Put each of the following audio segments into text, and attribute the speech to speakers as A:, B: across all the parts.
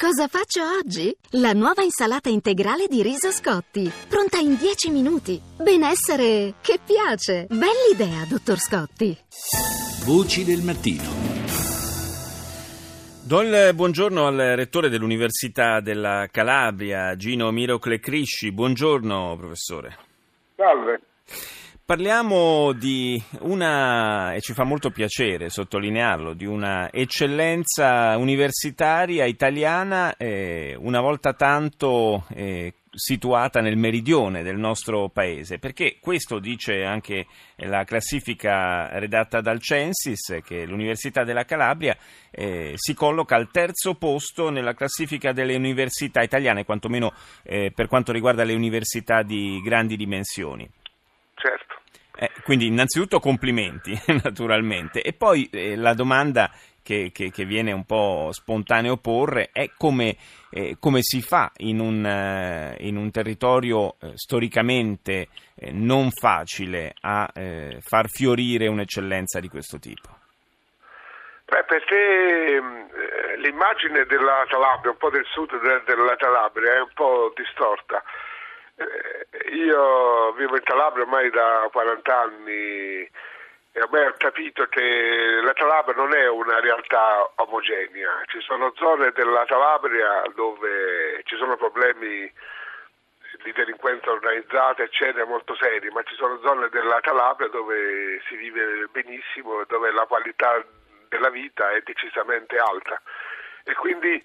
A: Cosa faccio oggi? La nuova insalata integrale di riso Scotti, pronta in 10 minuti. Benessere che piace. Bell'idea, dottor Scotti.
B: Voci del mattino.
C: Do il buongiorno al rettore dell'Università della Calabria, Gino Mirocle Crisci. Buongiorno, professore.
D: Salve.
C: Parliamo di una, e ci fa molto piacere sottolinearlo, di una eccellenza universitaria italiana, eh, una volta tanto eh, situata nel meridione del nostro paese, perché questo dice anche la classifica redatta dal Censis, che l'Università della Calabria eh, si colloca al terzo posto nella classifica delle università italiane, quantomeno eh, per quanto riguarda le università di grandi dimensioni. Eh, quindi innanzitutto complimenti, naturalmente. E poi eh, la domanda che, che, che, viene un po' spontaneo porre è come, eh, come si fa in un, uh, in un territorio uh, storicamente uh, non facile a far fiorire un'eccellenza di questo tipo.
D: Beh, perché l'immagine della Calabria, un po' del sud della Calabria, è un po' distorta. Eh, io vivo in Calabria ormai da 40 anni e ormai ho capito che la Calabria non è una realtà omogenea, ci sono zone della Calabria dove ci sono problemi di delinquenza organizzata eccetera molto seri, ma ci sono zone della Calabria dove si vive benissimo e dove la qualità della vita è decisamente alta. E quindi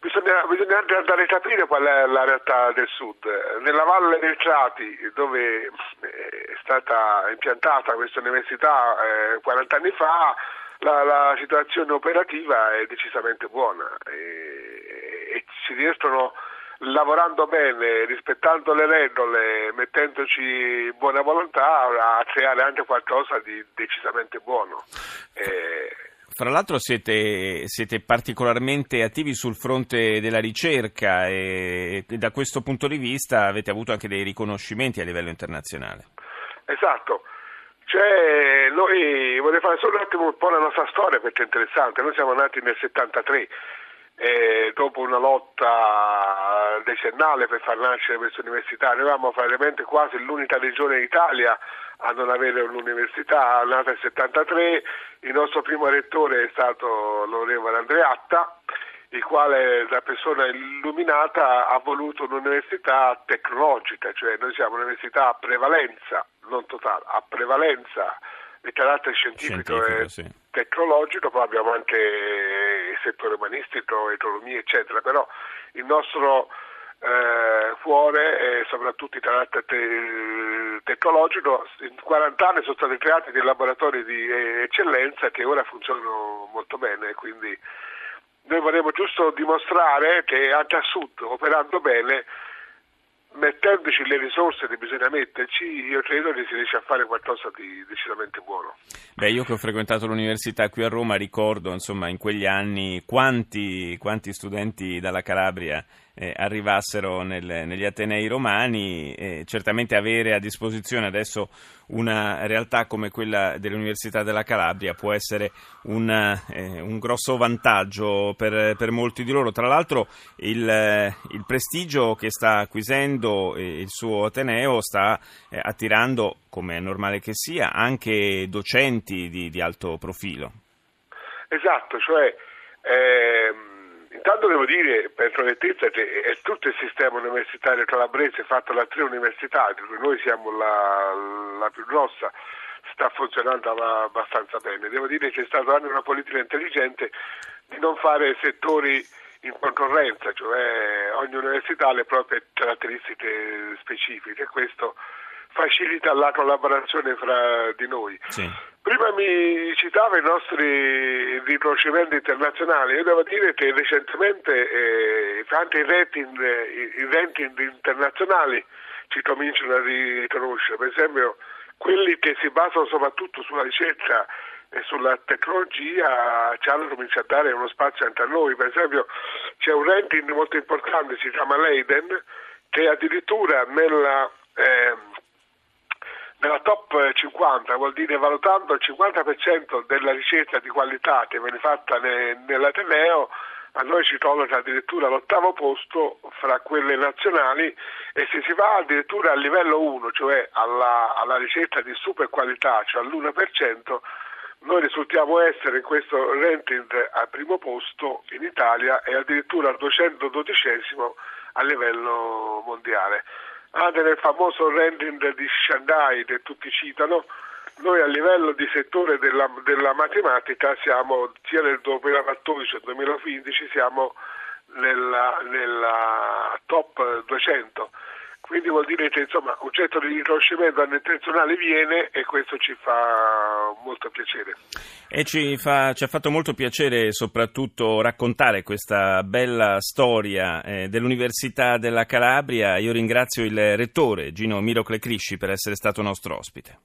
D: Bisogna, bisogna, anche andare a capire qual è la realtà del sud. Nella Valle del Trati, dove è stata impiantata questa università eh, 40 anni fa, la, la, situazione operativa è decisamente buona e, e si riescono lavorando bene, rispettando le regole, mettendoci buona volontà a creare anche qualcosa di decisamente buono. Eh,
C: fra l'altro siete, siete, particolarmente attivi sul fronte della ricerca e, da questo punto di vista avete avuto anche dei riconoscimenti a livello internazionale.
D: Esatto. Cioè, noi vorrei fare solo un attimo un po' la nostra storia perché è interessante. Noi siamo nati nel 73 eh, dopo una lotta decennale per far nascere questa università. Eravamo praticamente quasi l'unica regione d'Italia a non avere un'università, nata nel 73, il nostro primo rettore è stato l'onorevole Andreatta, il quale da persona illuminata ha voluto un'università tecnologica, cioè noi siamo un'università a prevalenza, non totale, a prevalenza di carattere scientifico, scientifico e sì. tecnologico, poi abbiamo anche settore umanistico, economia, eccetera, però il nostro eh, cuore e soprattutto di carattere te- tecnologico. In 40 anni sono stati creati dei laboratori di eccellenza che ora funzionano molto bene, quindi noi vorremmo giusto dimostrare che anche a sud, operando bene, mettendoci le risorse che bisogna metterci, io credo che si riesce a fare qualcosa di decisamente buono.
C: Beh, io che ho frequentato l'università qui a Roma ricordo, insomma, in quegli anni quanti, quanti studenti dalla Calabria eh, arrivassero nel, negli Atenei romani, eh, certamente avere a disposizione adesso una realtà come quella dell'Università della Calabria può essere una, eh, un grosso vantaggio per, per, molti di loro. Tra l'altro il, il prestigio che sta acquisendo il suo Ateneo sta eh, attirando, come è normale che sia, anche docenti di, di alto profilo.
D: Esatto, cioè ehm Intanto devo dire per correttezza che è tutto il sistema universitario calabrese fatto da tre università, di cui noi siamo la, la più grossa, sta funzionando abbastanza bene. Devo dire che c'è stata anche una politica intelligente di non fare settori in concorrenza, cioè ogni università ha le proprie caratteristiche specifiche questo facilita la collaborazione fra di noi.
C: Sì.
D: Prima mi citava i nostri riconoscimenti internazionali, io devo dire che recentemente eh, anche i rating, i rating internazionali ci cominciano a riconoscere, per esempio quelli che si basano soprattutto sulla ricerca e sulla tecnologia ci hanno cominciato a dare uno spazio anche a noi, per esempio c'è un ranking molto importante, si chiama Leiden, che addirittura nella... Eh, nella top 50 vuol dire valutando il 50% della ricerca di qualità che viene fatta ne, nell'Ateneo a noi ci tolgono addirittura l'ottavo posto fra quelle nazionali e se si va addirittura a livello 1, cioè alla, alla ricerca di super qualità, cioè all'1%, noi risultiamo essere in questo ranking al primo posto in Italia e addirittura al 212 a livello mondiale. Anche nel famoso ranking di Shanghai che tutti citano, noi a livello di settore della, della matematica siamo sia nel 2014 che nel 2015 siamo nella, nella top 200 quindi vuol dire che insomma, un certo riconoscimento intenzionale viene e questo ci fa molto piacere.
C: E ci, fa, ci ha fatto molto piacere soprattutto raccontare questa bella storia eh, dell'Università della Calabria. Io ringrazio il rettore Gino Mirocle Crisci per essere stato nostro ospite.